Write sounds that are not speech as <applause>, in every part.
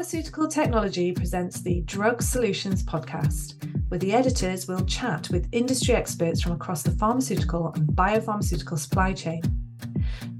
Pharmaceutical Technology presents the Drug Solutions podcast, where the editors will chat with industry experts from across the pharmaceutical and biopharmaceutical supply chain.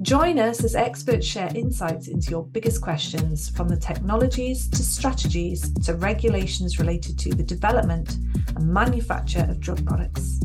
Join us as experts share insights into your biggest questions from the technologies to strategies to regulations related to the development and manufacture of drug products.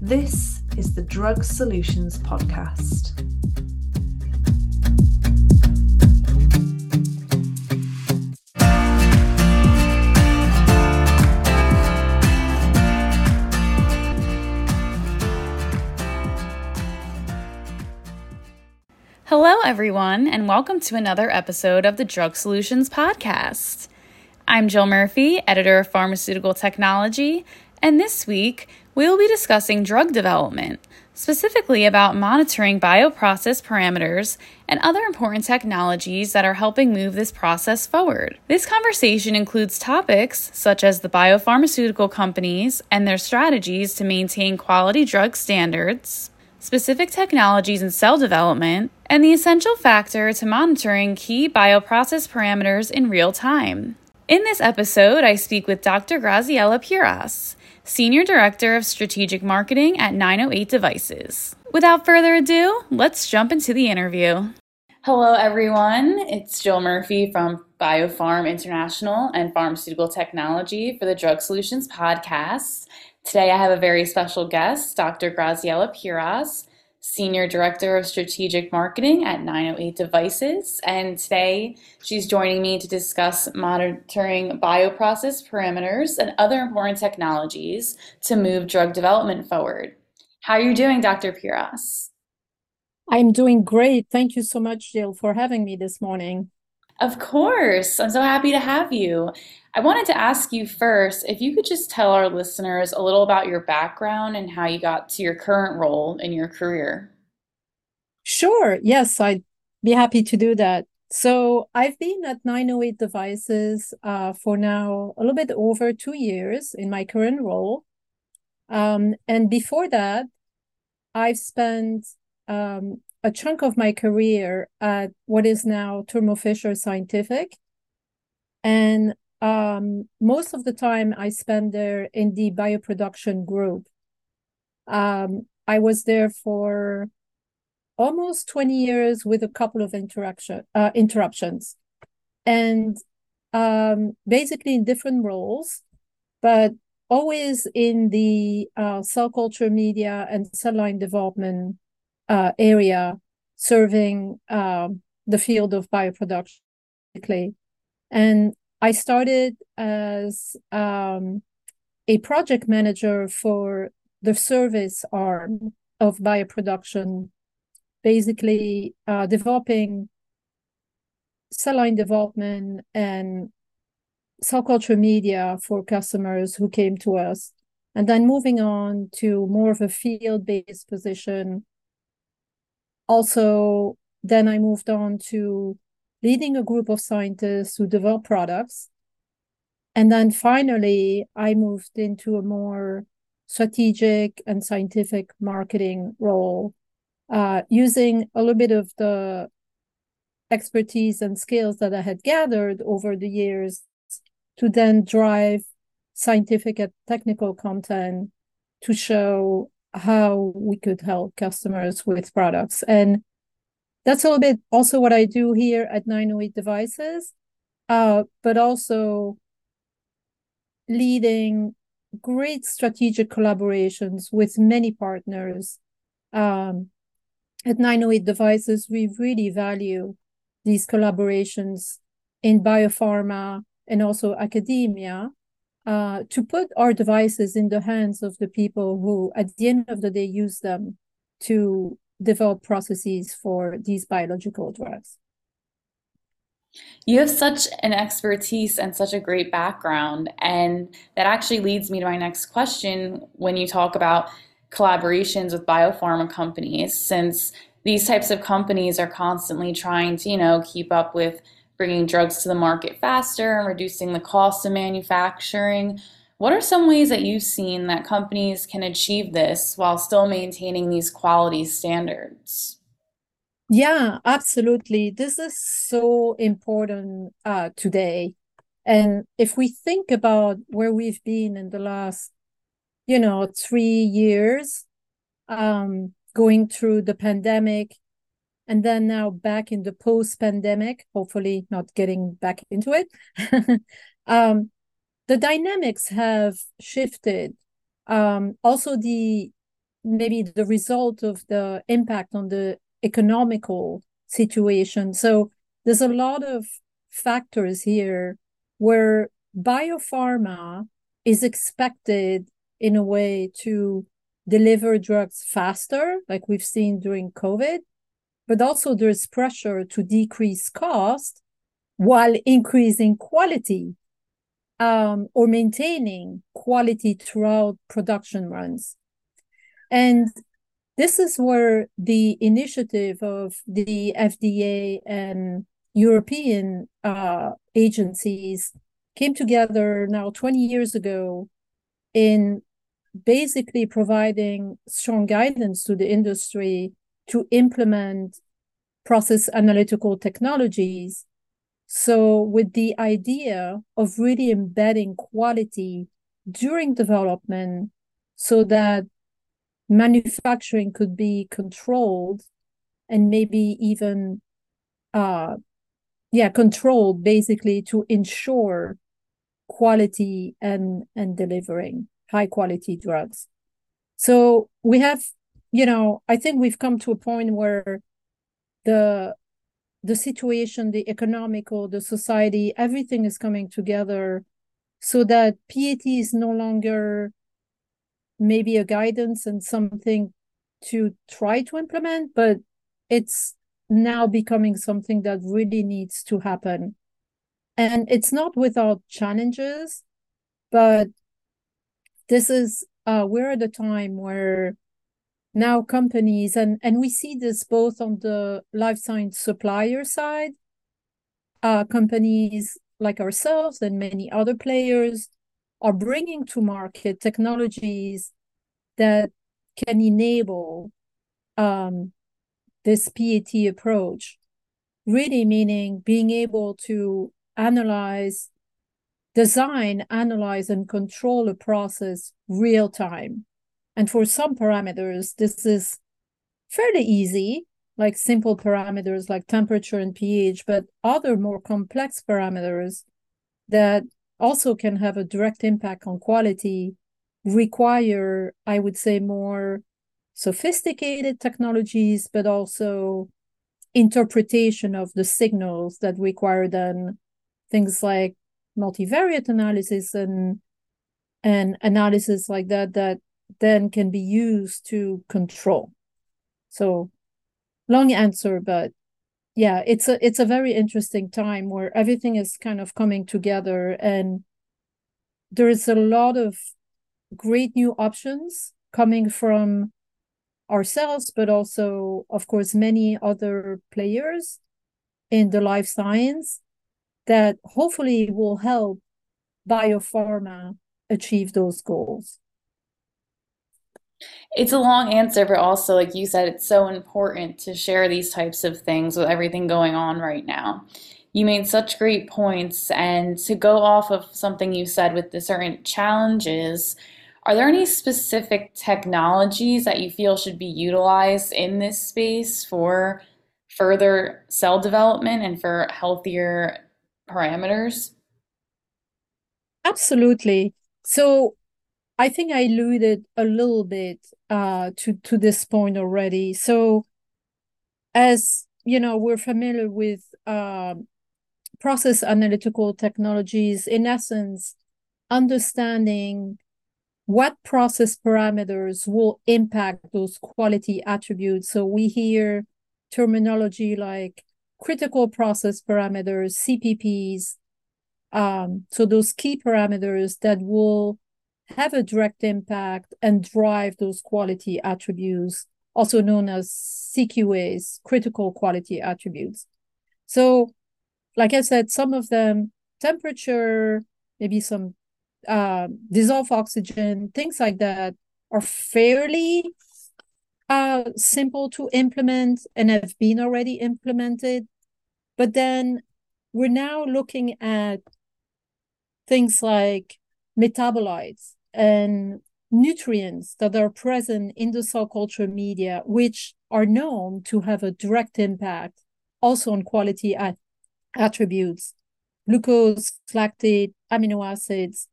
This is the Drug Solutions Podcast. Everyone, and welcome to another episode of the Drug Solutions Podcast. I'm Jill Murphy, editor of Pharmaceutical Technology, and this week we will be discussing drug development, specifically about monitoring bioprocess parameters and other important technologies that are helping move this process forward. This conversation includes topics such as the biopharmaceutical companies and their strategies to maintain quality drug standards specific technologies in cell development, and the essential factor to monitoring key bioprocess parameters in real time. In this episode, I speak with Dr. Graziella Piras, Senior Director of Strategic Marketing at 908 Devices. Without further ado, let's jump into the interview. Hello, everyone. It's Jill Murphy from BioPharm International and Pharmaceutical Technology for the Drug Solutions Podcast. Today, I have a very special guest, Dr. Graziella Piras, Senior Director of Strategic Marketing at 908 Devices. And today, she's joining me to discuss monitoring bioprocess parameters and other important technologies to move drug development forward. How are you doing, Dr. Piras? I'm doing great. Thank you so much, Jill, for having me this morning. Of course. I'm so happy to have you. I wanted to ask you first if you could just tell our listeners a little about your background and how you got to your current role in your career. Sure. Yes, I'd be happy to do that. So I've been at 908 Devices uh, for now a little bit over two years in my current role. Um, and before that, I've spent um, a chunk of my career at what is now Thermo Fisher Scientific. And um, most of the time I spent there in the bioproduction group. Um, I was there for almost 20 years with a couple of interaction uh, interruptions and um, basically in different roles but always in the uh, cell culture media and cell line development uh, area serving um, the field of bioproduction and I started as um, a project manager for the service arm of bioproduction, basically uh, developing cell line development and cell culture media for customers who came to us. And then moving on to more of a field based position. Also, then I moved on to leading a group of scientists who develop products. And then finally, I moved into a more strategic and scientific marketing role, uh, using a little bit of the expertise and skills that I had gathered over the years to then drive scientific and technical content to show how we could help customers with products. And that's a little bit also what I do here at 908 Devices, uh, but also leading great strategic collaborations with many partners. Um, at 908 Devices, we really value these collaborations in biopharma and also academia uh, to put our devices in the hands of the people who, at the end of the day, use them to develop processes for these biological drugs. You have such an expertise and such a great background. And that actually leads me to my next question when you talk about collaborations with biopharma companies, since these types of companies are constantly trying to, you know, keep up with bringing drugs to the market faster and reducing the cost of manufacturing. What are some ways that you've seen that companies can achieve this while still maintaining these quality standards? Yeah, absolutely. This is so important uh, today. And if we think about where we've been in the last, you know, three years, um, going through the pandemic, and then now back in the post-pandemic, hopefully not getting back into it. <laughs> um, the dynamics have shifted. Um, also, the maybe the result of the impact on the economical situation. So there's a lot of factors here where biopharma is expected in a way to deliver drugs faster, like we've seen during COVID, but also there's pressure to decrease cost while increasing quality um, or maintaining quality throughout production runs. And this is where the initiative of the FDA and European uh, agencies came together now 20 years ago in basically providing strong guidance to the industry to implement process analytical technologies. So, with the idea of really embedding quality during development so that manufacturing could be controlled and maybe even uh, yeah controlled basically to ensure quality and and delivering high quality drugs so we have you know i think we've come to a point where the the situation the economical the society everything is coming together so that PAT is no longer maybe a guidance and something to try to implement but it's now becoming something that really needs to happen. And it's not without challenges, but this is uh, we're at a time where now companies and and we see this both on the life science supplier side, uh, companies like ourselves and many other players are bringing to market technologies that can enable um, this PAT approach, really meaning being able to analyze, design, analyze, and control a process real time. And for some parameters, this is fairly easy, like simple parameters like temperature and pH, but other more complex parameters that also can have a direct impact on quality require, I would say, more sophisticated technologies, but also interpretation of the signals that require then things like multivariate analysis and and analysis like that that then can be used to control. So long answer, but yeah, it's a it's a very interesting time where everything is kind of coming together and there is a lot of great new options coming from ourselves, but also, of course, many other players in the life science that hopefully will help biopharma achieve those goals. It's a long answer, but also, like you said, it's so important to share these types of things with everything going on right now. You made such great points, and to go off of something you said with the certain challenges, are there any specific technologies that you feel should be utilized in this space for further cell development and for healthier parameters? Absolutely. So I think I alluded a little bit uh, to to this point already. So as you know, we're familiar with uh, process analytical technologies. In essence, understanding what process parameters will impact those quality attributes. So we hear terminology like critical process parameters, CPPs. Um, so those key parameters that will have a direct impact and drive those quality attributes, also known as CQAs, critical quality attributes. So, like I said, some of them temperature, maybe some uh, dissolve oxygen, things like that are fairly uh, simple to implement and have been already implemented. But then we're now looking at things like metabolites and nutrients that are present in the cell culture media, which are known to have a direct impact also on quality at- attributes, glucose, lactate, amino acids.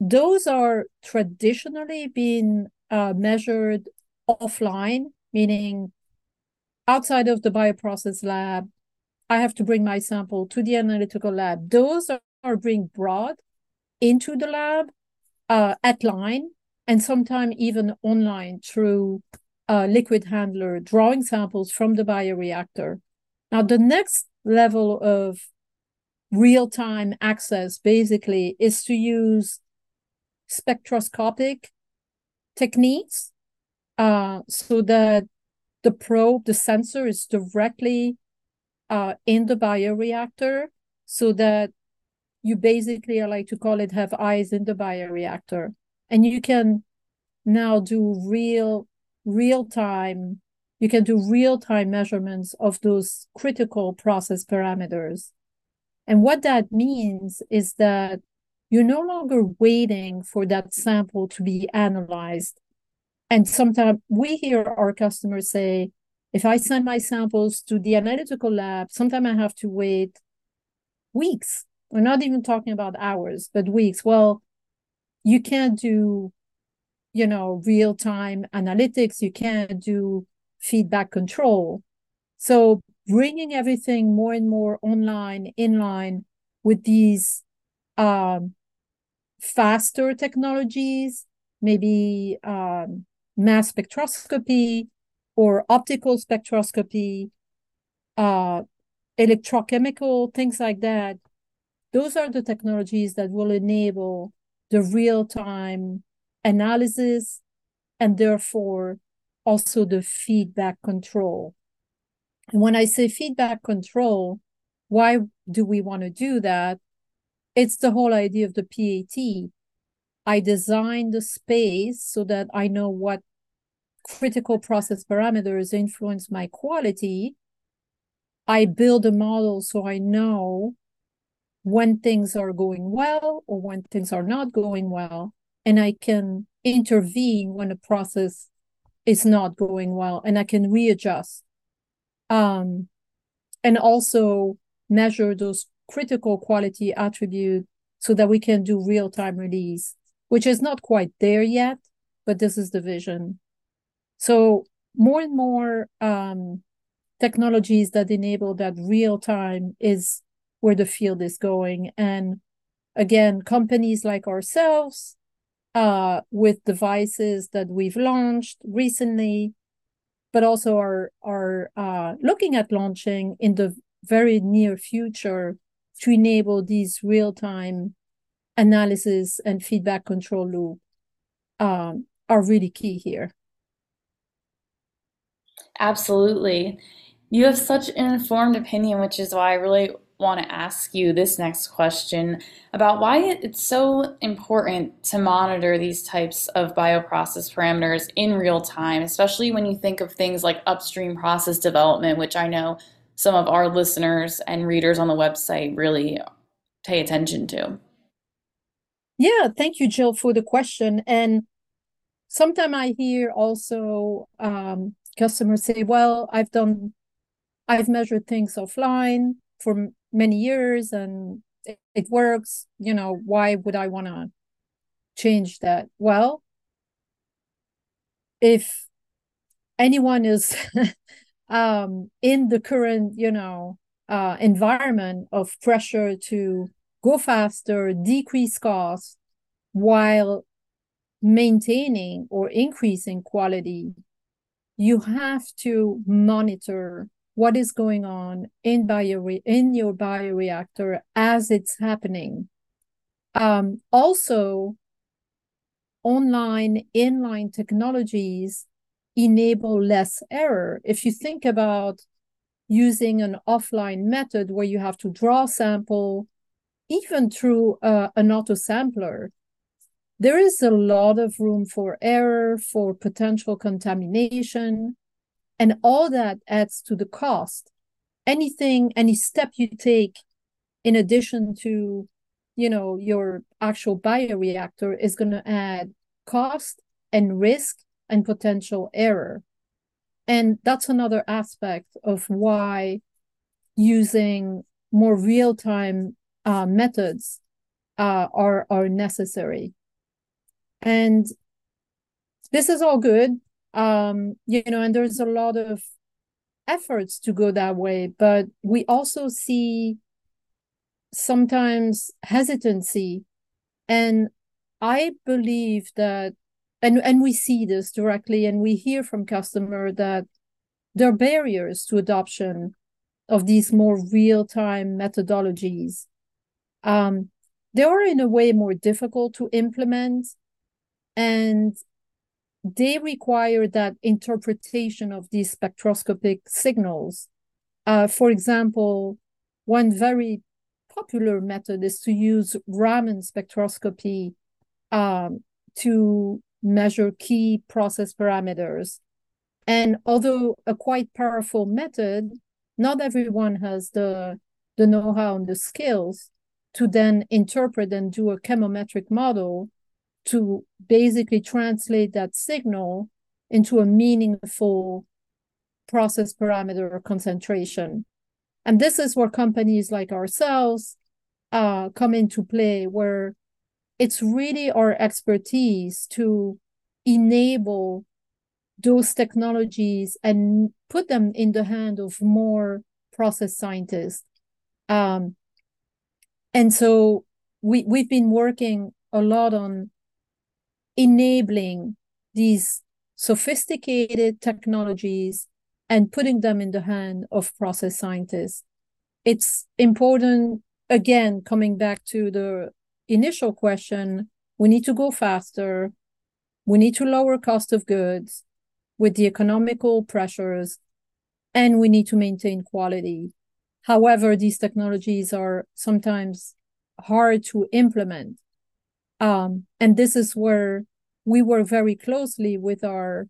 Those are traditionally been uh, measured offline, meaning outside of the bioprocess lab. I have to bring my sample to the analytical lab. Those are, are being brought into the lab uh, at line and sometimes even online through a liquid handler, drawing samples from the bioreactor. Now, the next level of real time access basically is to use spectroscopic techniques uh, so that the probe, the sensor is directly uh, in the bioreactor so that you basically, I like to call it, have eyes in the bioreactor. And you can now do real, real time, you can do real time measurements of those critical process parameters. And what that means is that you're no longer waiting for that sample to be analyzed. And sometimes we hear our customers say, if I send my samples to the analytical lab, sometimes I have to wait weeks. We're not even talking about hours, but weeks. Well, you can't do, you know, real time analytics. You can't do feedback control. So bringing everything more and more online, in line with these um, faster technologies, maybe um, mass spectroscopy or optical spectroscopy, uh, electrochemical, things like that. Those are the technologies that will enable the real time analysis and therefore also the feedback control. And when I say feedback control, why do we want to do that? It's the whole idea of the PAT. I design the space so that I know what critical process parameters influence my quality. I build a model so I know when things are going well or when things are not going well. And I can intervene when a process is not going well and I can readjust. Um, and also measure those critical quality attributes so that we can do real time release, which is not quite there yet, but this is the vision. So more and more um, technologies that enable that real time is where the field is going. And again, companies like ourselves, uh, with devices that we've launched recently, but also are are uh, looking at launching in the very near future to enable these real time analysis and feedback control loop um, are really key here. Absolutely. You have such an informed opinion, which is why I really want to ask you this next question about why it's so important to monitor these types of bioprocess parameters in real time, especially when you think of things like upstream process development, which I know some of our listeners and readers on the website really pay attention to. Yeah, thank you, Jill, for the question. And sometimes I hear also um, customers say, well, I've done, I've measured things offline for many years and it, it works. You know, why would I want to change that? Well, if anyone is <laughs> um, in the current, you know, uh, environment of pressure to go faster, decrease costs, while maintaining or increasing quality you have to monitor what is going on in bio in your bioreactor as it's happening. Um, also, online inline technologies enable less error. If you think about using an offline method where you have to draw sample, even through uh, an auto sampler, there is a lot of room for error, for potential contamination, and all that adds to the cost. Anything, any step you take in addition to you know your actual bioreactor is going to add cost and risk and potential error. And that's another aspect of why using more real-time uh, methods uh, are are necessary. And this is all good um, you know and there's a lot of efforts to go that way but we also see sometimes hesitancy. And i believe that and and we see this directly and we hear from customer that there are barriers to adoption of these more real-time methodologies. Um, they are in a way more difficult to implement and they require that interpretation of these spectroscopic signals uh, for example one very popular method is to use Raman spectroscopy um, to measure key process parameters. And although a quite powerful method, not everyone has the, the know-how and the skills to then interpret and do a chemometric model to basically translate that signal into a meaningful process parameter or concentration. And this is where companies like ourselves uh, come into play, where it's really our expertise to enable those technologies and put them in the hand of more process scientists. Um, and so we, we've been working a lot on enabling these sophisticated technologies and putting them in the hand of process scientists. It's important, again, coming back to the initial question, we need to go faster. We need to lower cost of goods with the economical pressures, and we need to maintain quality. However, these technologies are sometimes hard to implement. Um, and this is where we work very closely with our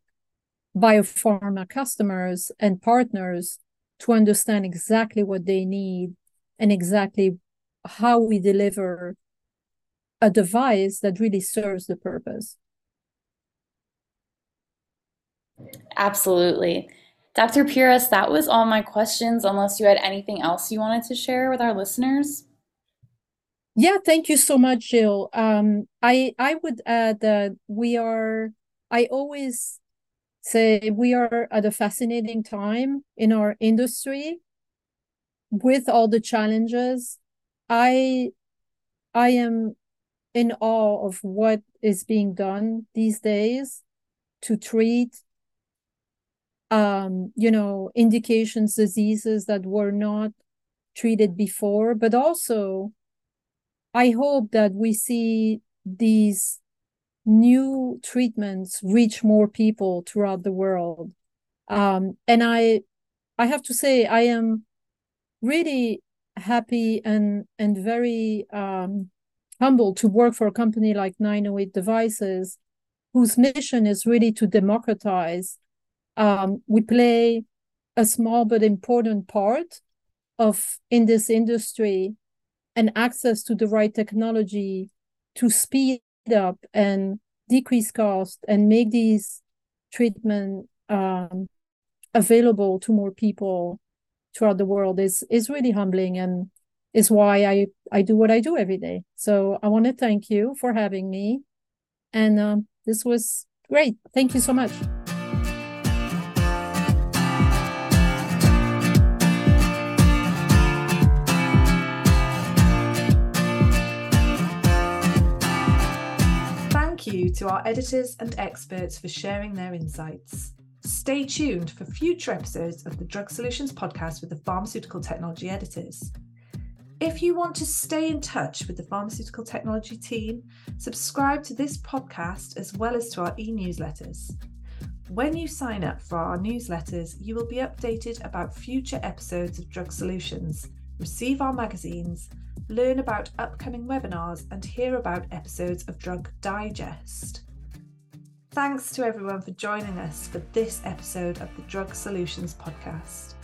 biopharma customers and partners to understand exactly what they need and exactly how we deliver a device that really serves the purpose. Absolutely. Dr. Piras, that was all my questions, unless you had anything else you wanted to share with our listeners. Yeah, thank you so much, Jill. Um, I I would add that we are. I always say we are at a fascinating time in our industry with all the challenges. I I am in awe of what is being done these days to treat um, you know, indications, diseases that were not treated before, but also I hope that we see these new treatments reach more people throughout the world. Um, and I, I have to say, I am really happy and and very um, humbled to work for a company like 908 Devices, whose mission is really to democratize. Um, we play a small but important part of in this industry and access to the right technology to speed up and decrease cost and make these treatment um, available to more people throughout the world is is really humbling and is why I I do what I do every day. So I want to thank you for having me, and um, this was great. Thank you so much. You to our editors and experts for sharing their insights. Stay tuned for future episodes of the Drug Solutions podcast with the pharmaceutical technology editors. If you want to stay in touch with the pharmaceutical technology team, subscribe to this podcast as well as to our e newsletters. When you sign up for our newsletters, you will be updated about future episodes of Drug Solutions, receive our magazines, learn about upcoming webinars, and hear about episodes of Drug Digest. Thanks to everyone for joining us for this episode of the Drug Solutions podcast.